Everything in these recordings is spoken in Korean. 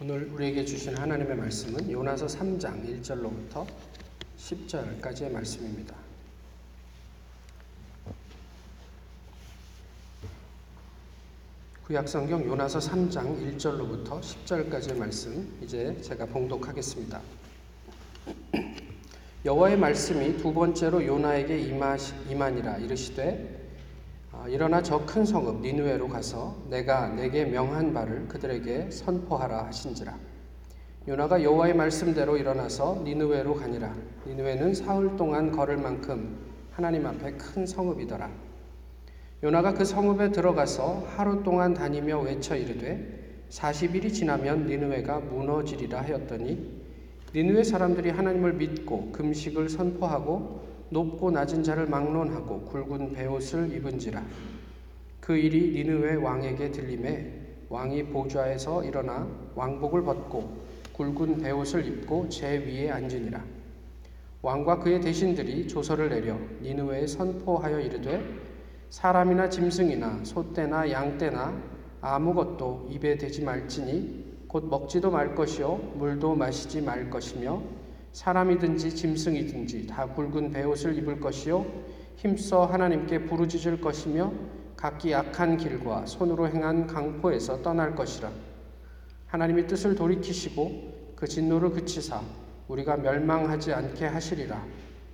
오늘 우리에게 주신 하나님의 말씀은 요나서 3장 1절로부터 10절까지의 말씀입니다. 구약성경 요나서 3장 1절로부터 10절까지의 말씀 이제 제가 봉독하겠습니다. 여호와의 말씀이 두 번째로 요나에게 임하니라 이르시되 아, 일어나 저 큰 성읍 니누에로 가서 내가 내게 명한 바를 그들에게 선포하라 하신지라. 요나가 여호와의 말씀대로 일어나서 니누에로 가니라. 니누에는 사흘 동안 걸을 만큼 하나님 앞에 큰 성읍이더라. 요나가 그 성읍에 들어가서 하루 동안 다니며 외쳐 이르되 40일이 지나면 니누에가 무너지리라 하였더니 니누의 사람들이 하나님을 믿고 금식을 선포하고 높고 낮은 자를 막론하고 굵은 베옷을 입은지라. 그 일이 니느웨 왕에게 들림에 왕이 보좌에서 일어나 왕복을 벗고 굵은 베옷을 입고 제 위에 앉으니라. 왕과 그의 대신들이 조서를 내려 니느웨에 선포하여 이르되 사람이나 짐승이나 소떼나 양떼나 아무것도 입에 대지 말지니 곧 먹지도 말 것이요 물도 마시지 말 것이며 사람이든지 짐승이든지 다 굵은 베옷을 입을 것이요 힘써 하나님께 부르짖을 것이며 각기 악한 길과 손으로 행한 강포에서 떠날 것이라. 하나님이 뜻을 돌이키시고 그 진노를 그치사 우리가 멸망하지 않게 하시리라.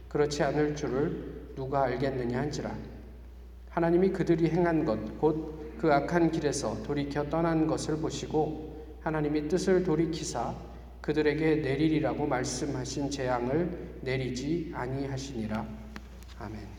그렇지 않을 줄을 누가 알겠느냐 한지라. 하나님이 그들이 행한 것 곧 그 악한 길에서 돌이켜 떠난 것을 보시고 하나님이 뜻을 돌이키사 그들에게 내리리라고 말씀하신 재앙을 내리지 아니하시니라. 아멘.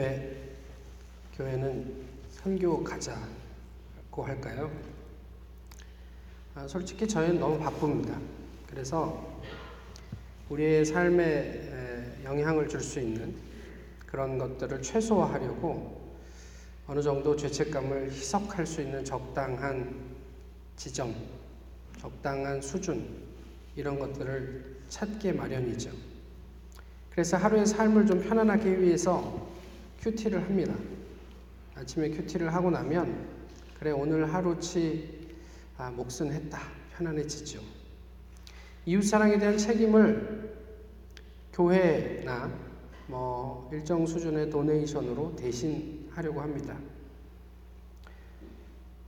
교회 교회는 선교 가자고 할까요? 아, 솔직히 저희는 너무 바쁩니다. 그래서 우리의 삶에 영향을 줄 수 있는 그런 것들을 최소화하려고 어느 정도 죄책감을 희석할 수 있는 적당한 지점, 적당한 수준 이런 것들을 찾게 마련이죠. 그래서 하루의 삶을 좀 편안하게 위해서 큐티를 합니다. 아침에 큐티를 하고 나면 그래 오늘 하루치 아, 목숨 했다 편안해지죠. 이웃 사랑에 대한 책임을 교회나 뭐 일정 수준의 도네이션으로 대신 하려고 합니다.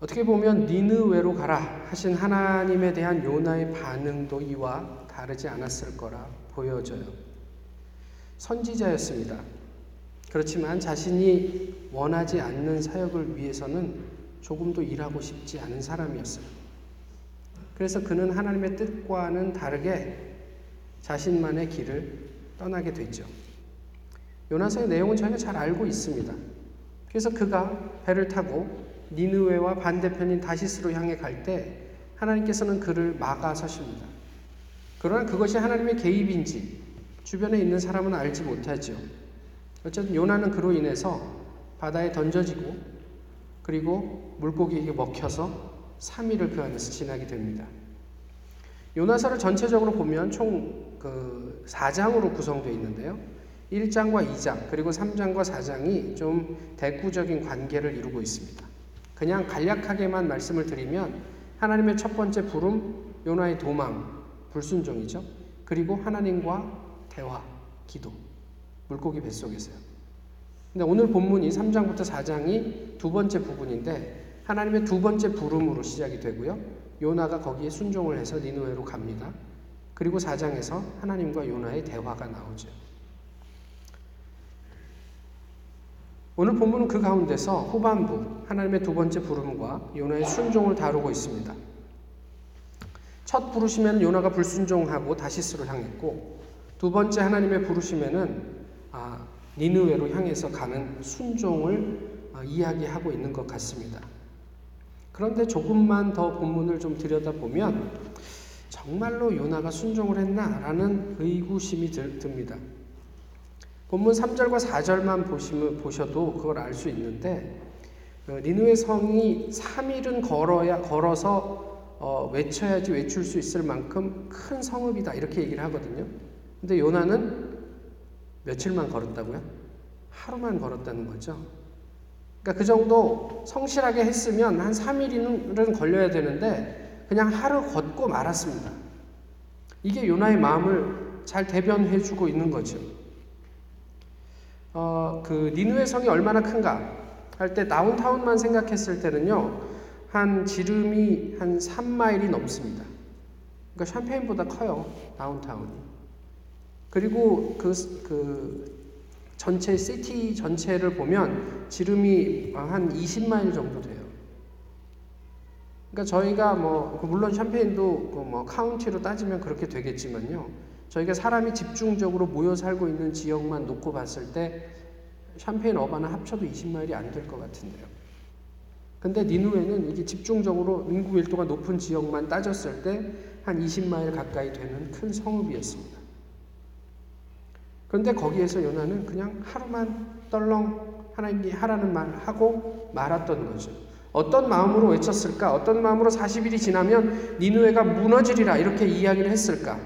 어떻게 보면 니느웨로 가라 하신 하나님에 대한 요나의 반응도 이와 다르지 않았을 거라 보여져요. 선지자였습니다. 그렇지만 자신이 원하지 않는 사역을 위해서는 조금도 일하고 싶지 않은 사람이었어요. 그래서 그는 하나님의 뜻과는 다르게 자신만의 길을 떠나게 됐죠. 요나서의 내용은 저희가 잘 알고 있습니다. 그래서 그가 배를 타고 니느웨와 반대편인 다시스로 향해 갈 때 하나님께서는 그를 막아 서십니다. 그러나 그것이 하나님의 개입인지 주변에 있는 사람은 알지 못하죠. 어쨌든 요나는 그로 인해서 바다에 던져지고 그리고 물고기에게 먹혀서 3일을 그 안에서 지나게 됩니다. 요나서를 전체적으로 보면 총 그 4장으로 구성되어 있는데요. 1장과 2장 그리고 3장과 4장이 좀 대구적인 관계를 이루고 있습니다. 그냥 간략하게만 말씀을 드리면 하나님의 첫 번째 부름 요나의 도망 불순종이죠. 그리고 하나님과 대화 기도 물고기 뱃속에서요. 근데 오늘 본문이 3장부터 4장이 두 번째 부분인데 하나님의 두 번째 부름으로 시작이 되고요. 요나가 거기에 순종을 해서 니누에로 갑니다. 그리고 4장에서 하나님과 요나의 대화가 나오죠. 오늘 본문은 그 가운데서 후반부 하나님의 두 번째 부름과 요나의 순종을 다루고 있습니다. 첫 부르심에는 요나가 불순종하고 다시스로 향했고 두 번째 하나님의 부르심에는 아, 니느웨로 향해서 가는 순종을 아, 이야기하고 있는 것 같습니다. 그런데 조금만 더 본문을 좀 들여다보면 정말로 요나가 순종을 했나라는 의구심이 들, 듭니다. 본문 3절과 4절만 보시면, 보셔도 그걸 알 수 있는데 어, 니누의 성이 3일은 걸어야 걸어서 어, 외쳐야지 외출 수 있을 만큼 큰 성읍이다 이렇게 얘기를 하거든요. 근데 요나는 며칠만 걸었다고요? 하루만 걸었다는 거죠. 그러니까 그 정도 성실하게 했으면 한 3일은 걸려야 되는데 그냥 하루 걷고 말았습니다. 이게 요나의 마음을 잘 대변해 주고 있는 거죠. 어, 그 니누의 성이 얼마나 큰가 할 때 다운타운만 생각했을 때는요. 한 지름이 한 3마일이 넘습니다. 그러니까 샴페인보다 커요. 다운타운이. 그리고 그, 그 전체 시티 전체를 보면 지름이 한 20마일 정도 돼요. 그러니까 저희가 뭐 물론 샴페인도 그뭐 카운티로 따지면 그렇게 되겠지만요. 저희가 사람이 집중적으로 모여 살고 있는 지역만 놓고 봤을 때 샴페인 어바나 합쳐도 20마일이 안 될 것 같은데요. 근데 니누에는 이게 집중적으로 인구 밀도가 높은 지역만 따졌을 때 한 20마일 가까이 되는 큰 성읍이었습니다. 그런데 거기에서 요나는 그냥 하루만 떨렁 하나님이 하라는 말 하고 말았던 거죠. 어떤 마음으로 외쳤을까? 어떤 마음으로 40일이 지나면 니누에가 무너지리라 이렇게 이야기를 했을까?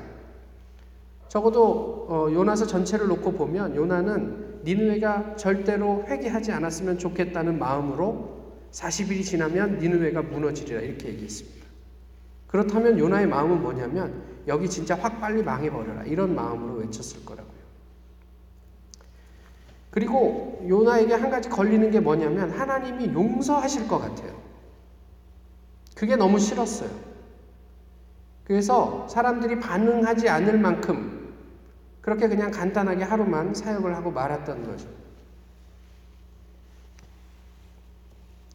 적어도 어, 요나서 전체를 놓고 보면 요나는 니누에가 절대로 회개하지 않았으면 좋겠다는 마음으로 40일이 지나면 니누에가 무너지리라 이렇게 얘기했습니다. 그렇다면 요나의 마음은 뭐냐면 여기 진짜 확 빨리 망해버려라 이런 마음으로 외쳤을 거라고요. 그리고 요나에게 한 가지 걸리는 게 뭐냐면 하나님이 용서하실 것 같아요. 그게 너무 싫었어요. 그래서 사람들이 반응하지 않을 만큼 그렇게 그냥 간단하게 하루만 사역을 하고 말았던 거죠.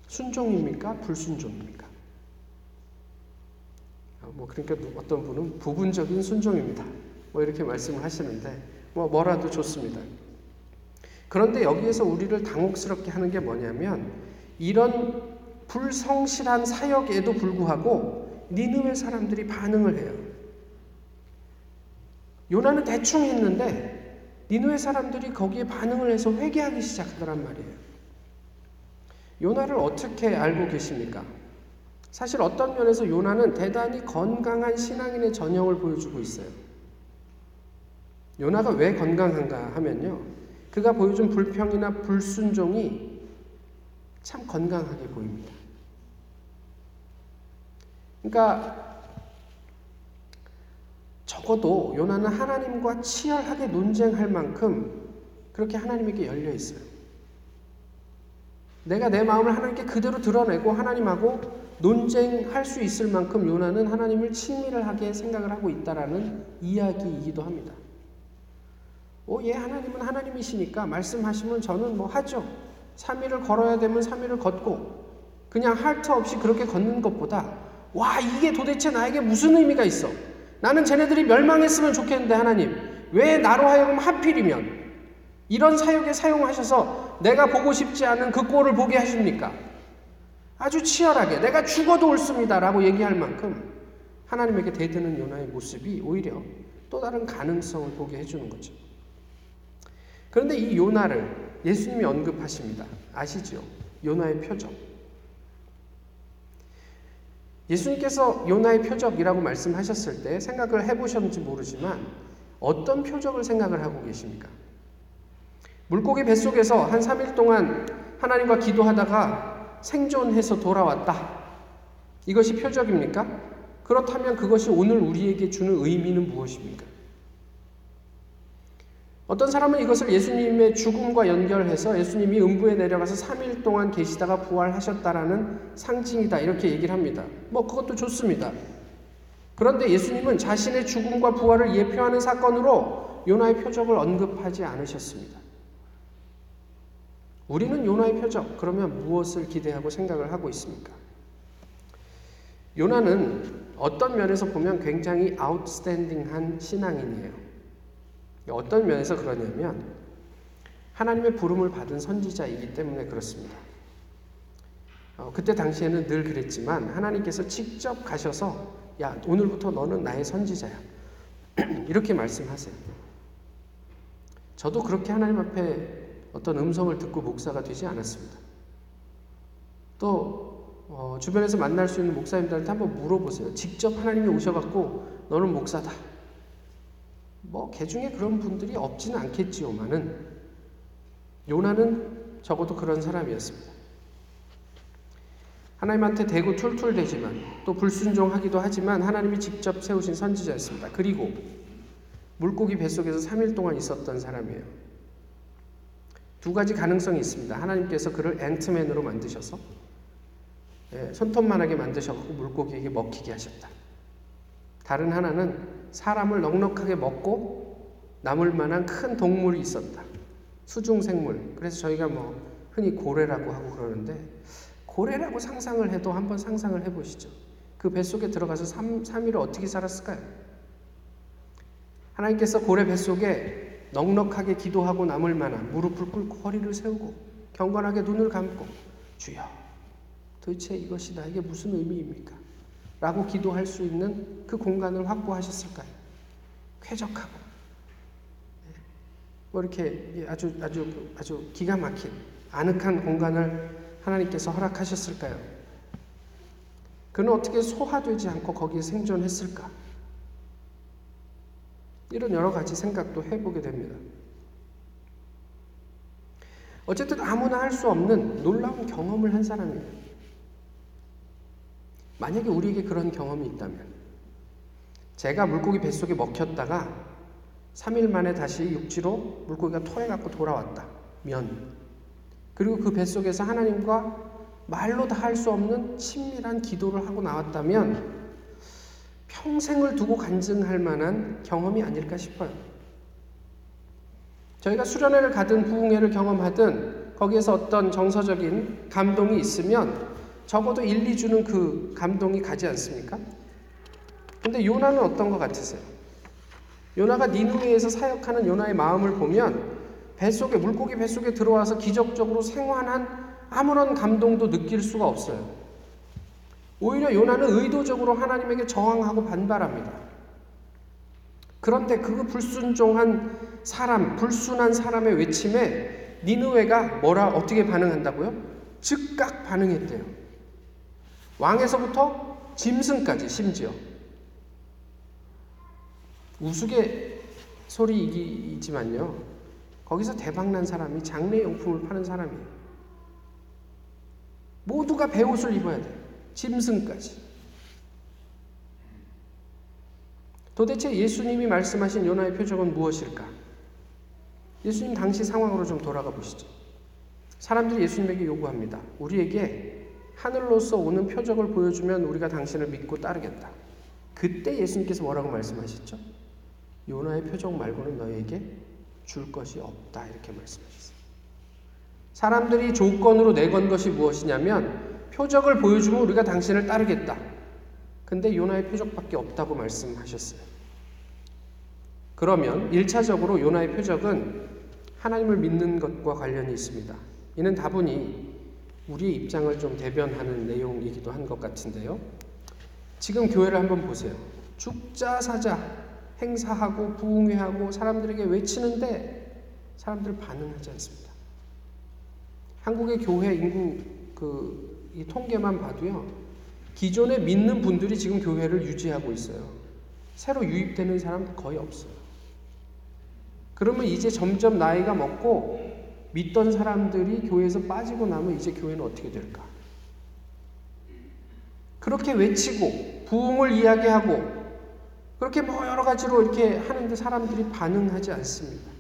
순종입니까? 불순종입니까? 뭐 그러니까 어떤 분은 부분적인 순종입니다. 뭐 이렇게 말씀을 하시는데 뭐 뭐라도 좋습니다. 그런데 여기에서 우리를 당혹스럽게 하는 게 뭐냐면 이런 불성실한 사역에도 불구하고 니느웨 사람들이 반응을 해요. 요나는 대충 했는데 니느웨 사람들이 거기에 반응을 해서 회개하기 시작하더란 말이에요. 요나를 어떻게 알고 계십니까? 사실 어떤 면에서 요나는 대단히 건강한 신앙인의 전형을 보여주고 있어요. 요나가 왜 건강한가 하면요. 그가 보여준 불평이나 불순종이 참 건강하게 보입니다. 그러니까 적어도 요나는 하나님과 치열하게 논쟁할 만큼 그렇게 하나님에게 열려 있어요. 내가 내 마음을 하나님께 그대로 드러내고 하나님하고 논쟁할 수 있을 만큼 요나는 하나님을 친밀하게 생각을 하고 있다라는 이야기이기도 합니다. 어, 예, 하나님은 하나님이시니까 말씀하시면 저는 뭐 하죠. 3일을 걸어야 되면 3일을 걷고 그냥 할터 없이 그렇게 걷는 것보다 와, 이게 도대체 나에게 무슨 의미가 있어? 나는 쟤네들이 멸망했으면 좋겠는데 하나님 왜 나로 하여금 하필이면 이런 사역에 사용하셔서 내가 보고 싶지 않은 그 꼴을 보게 하십니까? 아주 치열하게 내가 죽어도 옳습니다라고 얘기할 만큼 하나님에게 대드는 요나의 모습이 오히려 또 다른 가능성을 보게 해주는 거죠. 그런데 이 요나를 예수님이 언급하십니다. 아시죠? 요나의 표적. 예수님께서 요나의 표적이라고 말씀하셨을 때 생각을 해보셨는지 모르지만 어떤 표적을 생각을 하고 계십니까? 물고기 뱃속에서 한 3일 동안 하나님과 기도하다가 생존해서 돌아왔다. 이것이 표적입니까? 그렇다면 그것이 오늘 우리에게 주는 의미는 무엇입니까? 어떤 사람은 이것을 예수님의 죽음과 연결해서 예수님이 음부에 내려가서 3일 동안 계시다가 부활하셨다라는 상징이다 이렇게 얘기를 합니다. 뭐 그것도 좋습니다. 그런데 예수님은 자신의 죽음과 부활을 예표하는 사건으로 요나의 표적을 언급하지 않으셨습니다. 우리는 요나의 표적 그러면 무엇을 기대하고 생각을 하고 있습니까? 요나는 어떤 면에서 보면 굉장히 아웃스탠딩한 신앙인이에요. 어떤 면에서 그러냐면 하나님의 부름을 받은 선지자이기 때문에 그렇습니다. 어, 그때 당시에는 늘 그랬지만 하나님께서 직접 가셔서 야 오늘부터 너는 나의 선지자야 이렇게 말씀하세요. 저도 그렇게 하나님 앞에 어떤 음성을 듣고 목사가 되지 않았습니다. 또 어, 주변에서 만날 수 있는 목사님들한테 한번 물어보세요. 직접 하나님이 오셔갖고 너는 목사다. 뭐 개중에 그런 분들이 없지는 않겠지요만은 요나는 적어도 그런 사람이었습니다. 하나님한테 대고 툴툴대지만 또 불순종하기도 하지만 하나님이 직접 세우신 선지자였습니다. 그리고 물고기 뱃속에서 3일 동안 있었던 사람이에요. 두 가지 가능성이 있습니다. 하나님께서 그를 앤트맨으로 만드셔서 예, 손톱만하게 만드셔서 물고기에게 먹히게 하셨다. 다른 하나는 사람을 넉넉하게 먹고 남을 만한 큰 동물이 있었다. 수중생물. 그래서 저희가 뭐 흔히 고래라고 하고 그러는데 고래라고 상상을 해도 한번 상상을 해보시죠. 그 뱃속에 들어가서 3, 3일을 어떻게 살았을까요? 하나님께서 고래 뱃속에 넉넉하게 기도하고 남을 만한 무릎을 꿇고 허리를 세우고 경건하게 눈을 감고 주여 도대체 이것이 나에게 무슨 의미입니까? 라고 기도할 수 있는 그 공간을 확보하셨을까요? 쾌적하고 뭐 이렇게 아주 아주 아주 기가 막힌 아늑한 공간을 하나님께서 허락하셨을까요? 그는 어떻게 소화되지 않고 거기에 생존했을까? 이런 여러 가지 생각도 해보게 됩니다. 어쨌든 아무나 할 수 없는 놀라운 경험을 한 사람이에요. 만약에 우리에게 그런 경험이 있다면, 제가 물고기 뱃속에 먹혔다가 3일 만에 다시 육지로 물고기가 토해갖고 돌아왔다 면, 그리고 그 뱃속에서 하나님과 말로 다 할 수 없는 친밀한 기도를 하고 나왔다면, 평생을 두고 간증할 만한 경험이 아닐까 싶어요. 저희가 수련회를 가든 부흥회를 경험하든 거기에서 어떤 정서적인 감동이 있으면 적어도 1, 2주는 그 감동이 가지 않습니까? 근데 요나는 어떤 것 같으세요? 요나가 니누웨에서 사역하는 요나의 마음을 보면 뱃속에 물고기 뱃속에 들어와서 기적적으로 생환한 아무런 감동도 느낄 수가 없어요. 오히려 요나는 의도적으로 하나님에게 저항하고 반발합니다. 그런데 그 불순종한 사람, 불순한 사람의 외침에 니느웨가 뭐라 어떻게 반응한다고요? 즉각 반응했대요. 왕에서부터 짐승까지 심지어 우스개 소리이지만요. 거기서 대박난 사람이 장례 용품을 파는 사람이에요. 모두가 배옷을 입어야 돼요. 짐승까지. 도대체 예수님이 말씀하신 요나의 표적은 무엇일까? 예수님 당시 상황으로 좀 돌아가 보시죠. 사람들이 예수님에게 요구합니다. 우리에게 하늘로서 오는 표적을 보여주면 우리가 당신을 믿고 따르겠다. 그때 예수님께서 뭐라고 말씀하셨죠? 요나의 표적 말고는 너에게 줄 것이 없다. 이렇게 말씀하셨어요. 사람들이 조건으로 내건 것이 무엇이냐면 표적을 보여주면 우리가 당신을 따르겠다. 근데 요나의 표적밖에 없다고 말씀하셨어요. 그러면 1차적으로 요나의 표적은 하나님을 믿는 것과 관련이 있습니다. 이는 다분히 우리의 입장을 좀 대변하는 내용이기도 한 것 같은데요. 지금 교회를 한번 보세요. 죽자 사자 행사하고 부흥회하고 사람들에게 외치는데 사람들 반응하지 않습니다. 한국의 교회 인구 그 이 통계만 봐도요. 기존에 믿는 분들이 지금 교회를 유지하고 있어요. 새로 유입되는 사람 거의 없어요. 그러면 이제 점점 나이가 먹고 믿던 사람들이 교회에서 빠지고 나면 이제 교회는 어떻게 될까? 그렇게 외치고 부흥을 이야기하고 그렇게 뭐 여러 가지로 이렇게 하는데 사람들이 반응하지 않습니다.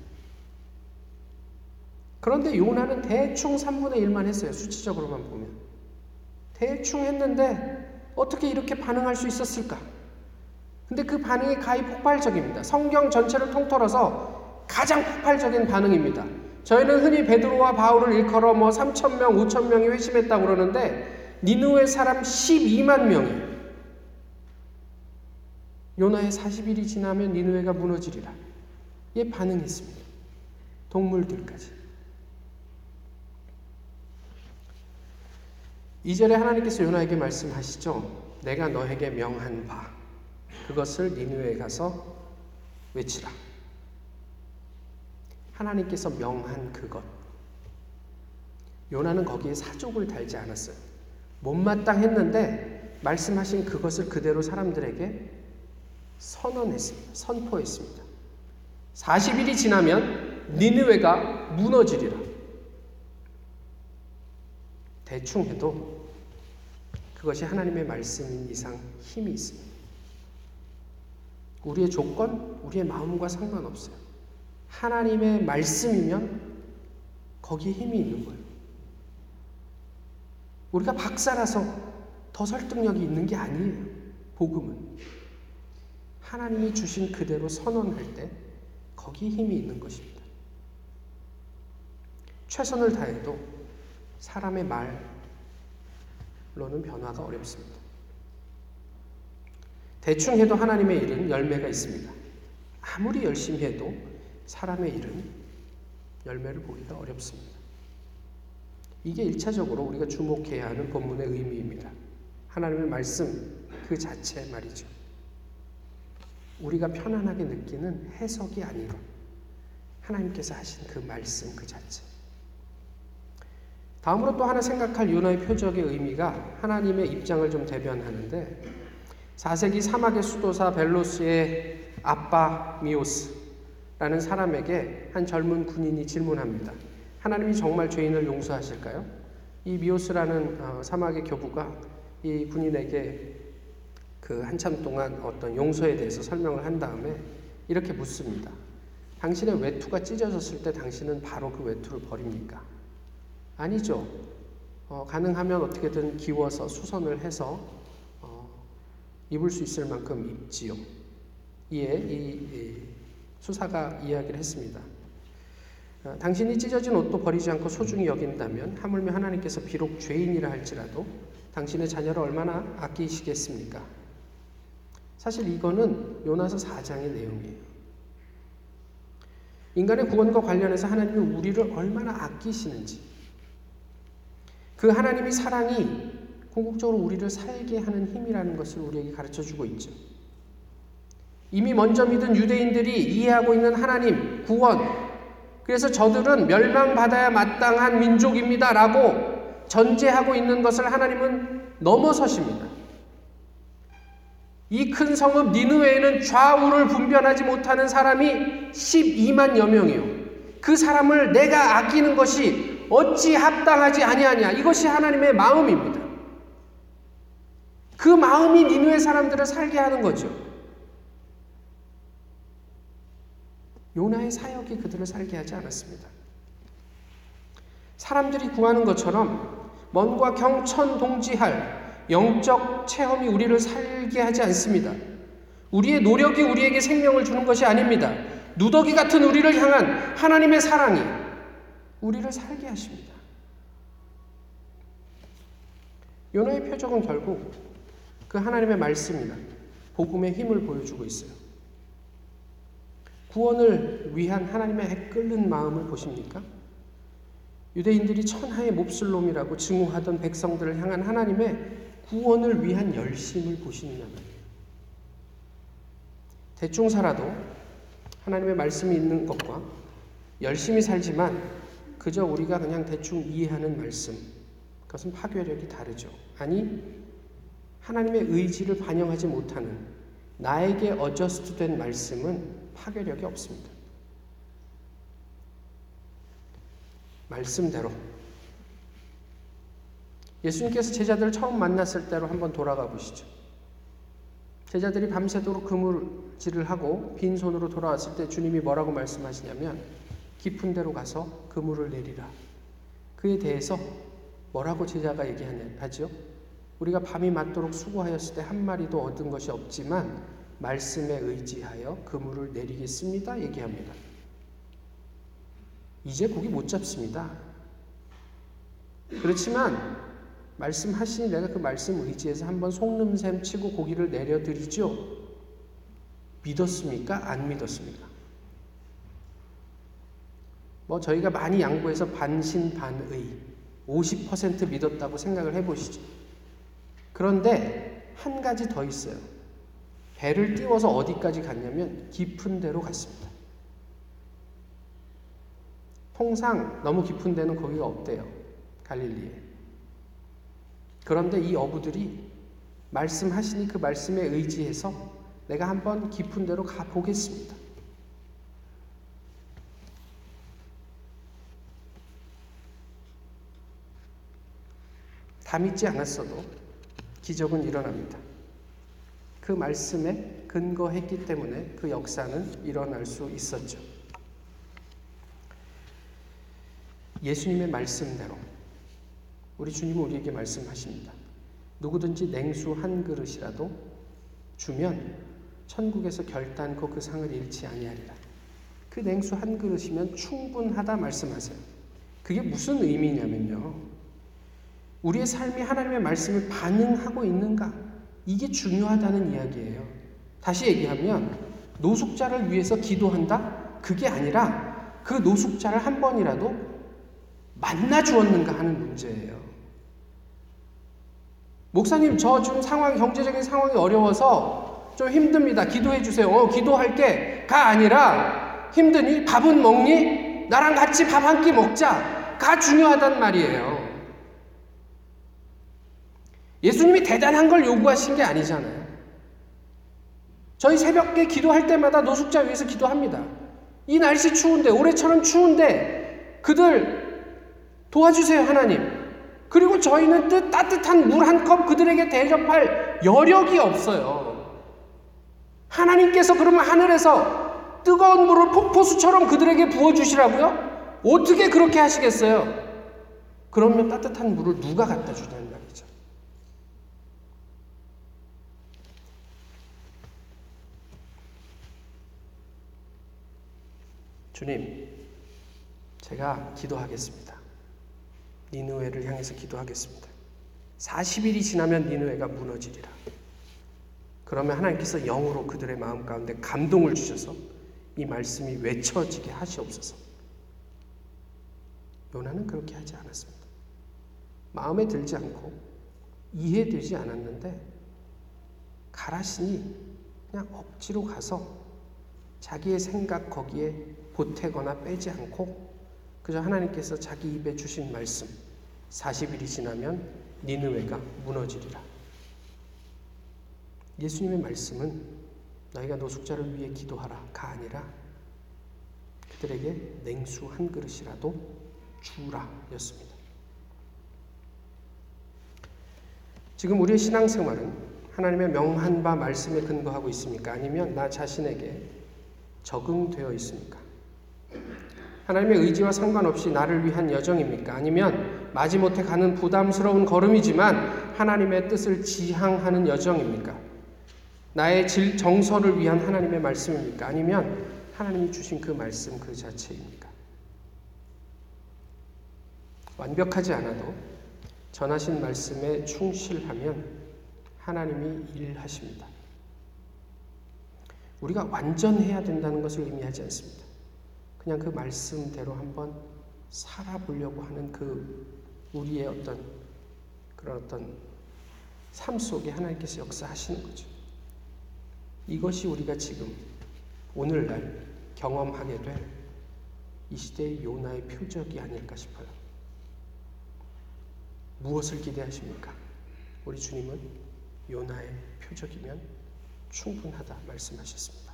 그런데 요나는 대충 3분의 1만 했어요. 수치적으로만 보면. 대충 했는데 어떻게 이렇게 반응할 수 있었을까? 근데 그 반응이 가히 폭발적입니다. 성경 전체를 통틀어서 가장 폭발적인 반응입니다. 저희는 흔히 베드로와 바울을 일컬어 뭐 3천 명, 5천 명이 회심했다고 그러는데 니누의 사람 12만 명이 요나의 40일이 지나면 니누에가 무너지리라. 예 반응했습니다. 동물들까지. 이절에 하나님께서 요나에게 말씀하시죠. 내가 너에게 명한 바 그것을 니누에 가서 외치라. 하나님께서 명한 그것. 요나는 거기에 사족을 달지 않았어요. 못마땅했는데 말씀하신 그것을 그대로 사람들에게 선언했습니다. 선포했습니다. 40일이 지나면 니느웨가 무너지리라. 대충 해도 그것이 하나님의 말씀인 이상 힘이 있습니다. 우리의 조건, 우리의 마음과 상관없어요. 하나님의 말씀이면 거기에 힘이 있는 거예요. 우리가 박사라서 더 설득력이 있는 게 아니에요. 복음은. 하나님이 주신 그대로 선언할 때 거기에 힘이 있는 것입니다. 최선을 다해도 사람의 말로는 변화가 어렵습니다. 대충 해도 하나님의 일은 열매가 있습니다. 아무리 열심히 해도 사람의 일은 열매를 보기가 어렵습니다. 이게 1차적으로 우리가 주목해야 하는 본문의 의미입니다. 하나님의 말씀 그 자체 말이죠. 우리가 편안하게 느끼는 해석이 아닌 것. 하나님께서 하신 그 말씀 그 자체. 다음으로 또 하나 생각할 요나의 표적의 의미가 하나님의 입장을 좀 대변하는데 4세기 사막의 수도사 벨로스의 아빠 미오스 라는 사람에게 한 젊은 군인이 질문합니다. 하나님이 정말 죄인을 용서하실까요? 이 미오스라는 어, 사막의 교부가 이 군인에게 그 한참 동안 어떤 용서에 대해서 설명을 한 다음에 이렇게 묻습니다. 당신의 외투가 찢어졌을 때 당신은 바로 그 외투를 버립니까? 아니죠. 어, 가능하면 어떻게든 기워서 수선을 해서 어, 입을 수 있을 만큼 입지요. 이에 이, 이 수사가 이야기를 했습니다. 어, 당신이 찢어진 옷도 버리지 않고 소중히 여긴다면 하물며 하나님께서 비록 죄인이라 할지라도 당신의 자녀를 얼마나 아끼시겠습니까? 사실 이거는 요나서 4장의 내용이에요. 인간의 구원과 관련해서 하나님이 우리를 얼마나 아끼시는지 그 하나님의 사랑이 궁극적으로 우리를 살게 하는 힘이라는 것을 우리에게 가르쳐 주고 있죠. 이미 먼저 믿은 유대인들이 이해하고 있는 하나님, 구원. 그래서 저들은 멸망받아야 마땅한 민족입니다. 라고 전제하고 있는 것을 하나님은 넘어서십니다. 이 큰 성읍 니누웨에는 좌우를 분별하지 못하는 사람이 12만여 명이요. 그 사람을 내가 아끼는 것이 어찌 합당하지 아니하냐. 이것이 하나님의 마음입니다. 그 마음이 니누의 사람들을 살게 하는 거죠. 요나의 사역이 그들을 살게 하지 않았습니다. 사람들이 구하는 것처럼 먼과 경천 동지할 영적 체험이 우리를 살게 하지 않습니다. 우리의 노력이 우리에게 생명을 주는 것이 아닙니다. 누더기 같은 우리를 향한 하나님의 사랑이 우리를 살게 하십니다. 요나의 표적은 결국 그 하나님의 말씀이나 복음의 힘을 보여주고 있어요. 구원을 위한 하나님의 애끓는 마음을 보십니까? 유대인들이 천하의 몹쓸놈이라고 증오하던 백성들을 향한 하나님의 구원을 위한 열심을 보시느냐. 대충 살아도 하나님의 말씀이 있는 것과 열심히 살지만 그저 우리가 그냥 대충 이해하는 말씀 그것은 파괴력이 다르죠. 아니 하나님의 의지를 반영하지 못하는 나에게 어저스트된 말씀은 파괴력이 없습니다. 말씀대로 예수님께서 제자들을 처음 만났을 때로 한번 돌아가 보시죠. 제자들이 밤새도록 그물질을 하고 빈손으로 돌아왔을 때 주님이 뭐라고 말씀하시냐면 깊은 데로 가서 그물을 내리라. 그에 대해서 뭐라고 제자가 얘기하죠? 우리가 밤이 맞도록 수고하였을 때 한 마리도 얻은 것이 없지만 말씀에 의지하여 그물을 내리겠습니다. 얘기합니다. 이제 고기 못 잡습니다. 그렇지만 말씀하시니 내가 그 말씀 의지해서 한번 속는셈 치고 고기를 내려드리죠. 믿었습니까? 안 믿었습니까? 뭐 저희가 많이 양보해서 반신반의 50% 믿었다고 생각을 해보시죠. 그런데 한 가지 더 있어요. 배를 띄워서 어디까지 갔냐면 깊은 데로 갔습니다. 통상 너무 깊은 데는 거기가 없대요. 갈릴리에. 그런데 이 어부들이 말씀하시니 그 말씀에 의지해서 내가 한번 깊은 데로 가 보겠습니다. 다 믿지 않았어도 기적은 일어납니다. 그 말씀에 근거했기 때문에 그 역사는 일어날 수 있었죠. 예수님의 말씀대로 우리 주님은 우리에게 말씀하십니다. 누구든지 냉수 한 그릇이라도 주면 천국에서 결단코 그 상을 잃지 아니하리라. 그 냉수 한 그릇이면 충분하다 말씀하세요. 그게 무슨 의미냐면요. 우리의 삶이 하나님의 말씀을 반응하고 있는가? 이게 중요하다는 이야기예요. 다시 얘기하면 노숙자를 위해서 기도한다? 그게 아니라 그 노숙자를 한 번이라도 만나 주었는가 하는 문제예요. 목사님, 저 지금 상황, 경제적인 상황이 어려워서 좀 힘듭니다. 기도해 주세요. 어, 기도할게. 가 아니라 힘드니? 밥은 먹니? 나랑 같이 밥 한 끼 먹자. 가 중요하단 말이에요. 예수님이 대단한 걸 요구하신 게 아니잖아요. 저희 새벽에 기도할 때마다 노숙자 위해서 기도합니다. 이 날씨 추운데, 올해처럼 추운데, 그들 도와주세요, 하나님. 그리고 저희는 뜻, 따뜻한 물 한 컵 그들에게 대접할 여력이 없어요. 하나님께서 그러면 하늘에서 뜨거운 물을 폭포수처럼 그들에게 부어주시라고요? 어떻게 그렇게 하시겠어요? 그러면 따뜻한 물을 누가 갖다 주냐는 말이죠. 주님, 제가 기도하겠습니다. 니누웨를 향해서 기도하겠습니다. 40일이 지나면 니누웨가 무너지리라. 그러면 하나님께서 영으로 그들의 마음 가운데 감동을 주셔서 이 말씀이 외쳐지게 하시옵소서. 요나는 그렇게 하지 않았습니다. 마음에 들지 않고 이해되지 않았는데 가라시니 그냥 억지로 가서 자기의 생각 거기에 보태거나 빼지 않고 그저 하나님께서 자기 입에 주신 말씀 40일이 지나면 니느웨가 무너지리라. 예수님의 말씀은 너희가 노숙자를 위해 기도하라가 아니라 그들에게 냉수 한 그릇이라도 주라였습니다. 지금 우리의 신앙생활은 하나님의 명한 바 말씀에 근거하고 있습니까? 아니면 나 자신에게 적응되어 있습니까? 하나님의 의지와 상관없이 나를 위한 여정입니까? 아니면 마지못해 가는 부담스러운 걸음이지만 하나님의 뜻을 지향하는 여정입니까? 나의 질, 정서를 위한 하나님의 말씀입니까? 아니면 하나님이 주신 그 말씀 그 자체입니까? 완벽하지 않아도 전하신 말씀에 충실하면 하나님이 일하십니다. 우리가 완전해야 된다는 것을 의미하지 않습니다. 그냥 그 말씀대로 한번 살아보려고 하는 그 우리의 어떤 그런 어떤 삶 속에 하나님께서 역사하시는 거죠. 이것이 우리가 지금 오늘날 경험하게 될 이 시대의 요나의 표적이 아닐까 싶어요. 무엇을 기대하십니까? 우리 주님은 요나의 표적이면 충분하다 말씀하셨습니다.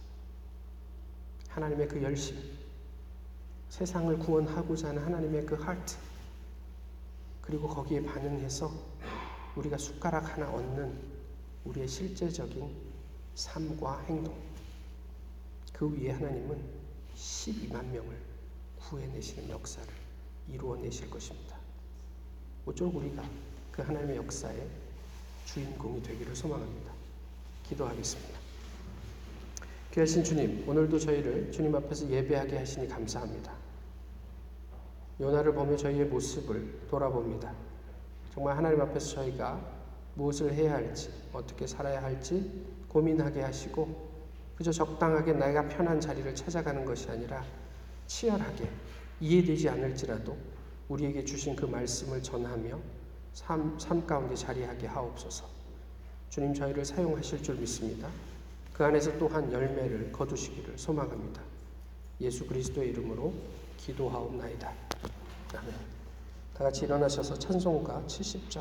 하나님의 그 열심, 세상을 구원하고자 하는 하나님의 그 하트, 그리고 거기에 반응해서 우리가 숟가락 하나 얻는 우리의 실제적인 삶과 행동, 그 위에 하나님은 12만 명을 구해내시는 역사를 이루어내실 것입니다. 모쪼록 우리가 그 하나님의 역사의 주인공이 되기를 소망합니다. 기도하겠습니다. 귀하신 주님, 오늘도 저희를 주님 앞에서 예배하게 하시니 감사합니다. 요나를 보며 저희의 모습을 돌아봅니다. 정말 하나님 앞에서 저희가 무엇을 해야 할지, 어떻게 살아야 할지 고민하게 하시고, 그저 적당하게 내가 편한 자리를 찾아가는 것이 아니라 치열하게 이해되지 않을지라도 우리에게 주신 그 말씀을 전하며 삶, 삶 가운데 자리하게 하옵소서. 주님 저희를 사용하실 줄 믿습니다. 그 안에서 또한 열매를 거두시기를 소망합니다. 예수 그리스도의 이름으로 기도하옵나이다. 다 같이 일어나셔서 찬송가 70절